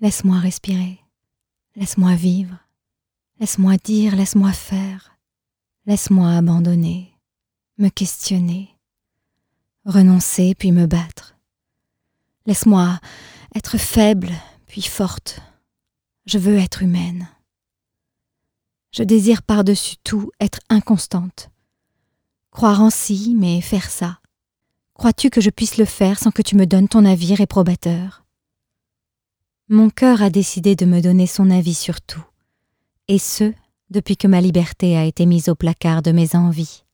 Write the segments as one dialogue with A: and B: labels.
A: Laisse-moi respirer. Laisse-moi vivre. Laisse-moi dire, laisse-moi faire. Laisse-moi abandonner, me questionner, renoncer puis me battre. Laisse-moi être faible puis forte. Je veux être humaine. Je désire par-dessus tout être inconstante. Croire en si, mais faire ça. Crois-tu que je puisse le faire sans que tu me donnes ton avis réprobateur? Mon cœur a décidé de me donner son avis sur tout, et ce, depuis que ma liberté a été mise au placard de mes envies.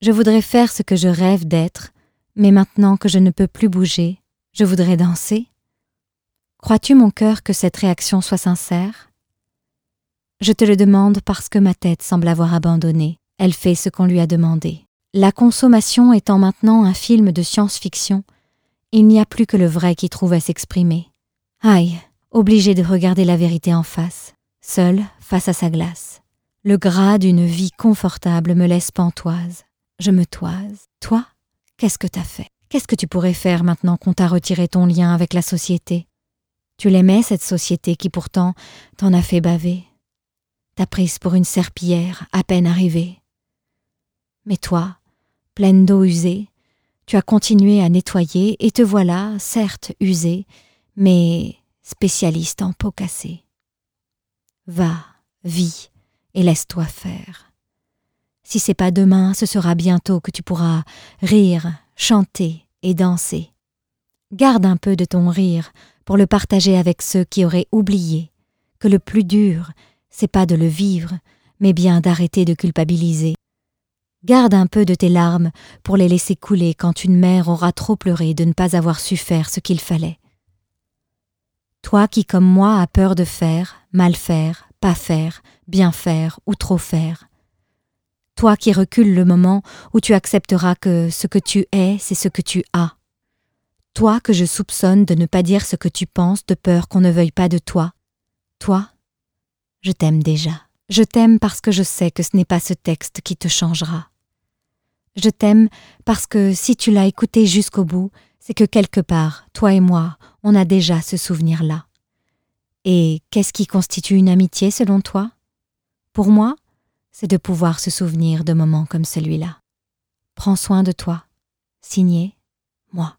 A: Je voudrais faire ce que je rêve d'être, mais maintenant que je ne peux plus bouger, je voudrais danser. Crois-tu, mon cœur, que cette réaction soit sincère? Je te le demande parce que ma tête semble avoir abandonné. Elle fait ce qu'on lui a demandé. La consommation étant maintenant un film de science-fiction, il n'y a plus que le vrai qui trouve à s'exprimer. Aïe, obligé de regarder la vérité en face, seul face à sa glace. Le gras d'une vie confortable me laisse pantoise. Je me toise. Toi, qu'est-ce que t'as fait? Qu'est-ce que tu pourrais faire maintenant qu'on t'a retiré ton lien avec la société? Tu l'aimais, cette société qui pourtant t'en a fait baver. T'as prise pour une serpillière à peine arrivée. Mais toi, pleine d'eau usée, tu as continué à nettoyer et te voilà, certes usé, mais spécialiste en peau cassée. Va, vis et laisse-toi faire. Si c'est pas demain, ce sera bientôt que tu pourras rire, chanter et danser. Garde un peu de ton rire pour le partager avec ceux qui auraient oublié que le plus dur, c'est pas de le vivre, mais bien d'arrêter de culpabiliser Garde un peu de tes larmes pour les laisser couler quand une mère aura trop pleuré de ne pas avoir su faire ce qu'il fallait. Toi qui, comme moi, as peur de faire, mal faire, pas faire, bien faire ou trop faire. Toi qui recules le moment où tu accepteras que ce que tu es, c'est ce que tu as. Toi que je soupçonne de ne pas dire ce que tu penses de peur qu'on ne veuille pas de toi. Toi, je t'aime déjà. Je t'aime parce que je sais que ce n'est pas ce texte qui te changera. Je t'aime parce que si tu l'as écouté jusqu'au bout, c'est que quelque part, toi et moi, on a déjà ce souvenir-là. Et qu'est-ce qui constitue une amitié selon toi? Pour moi, c'est de pouvoir se souvenir de moments comme celui-là. Prends soin de toi. Signé, moi.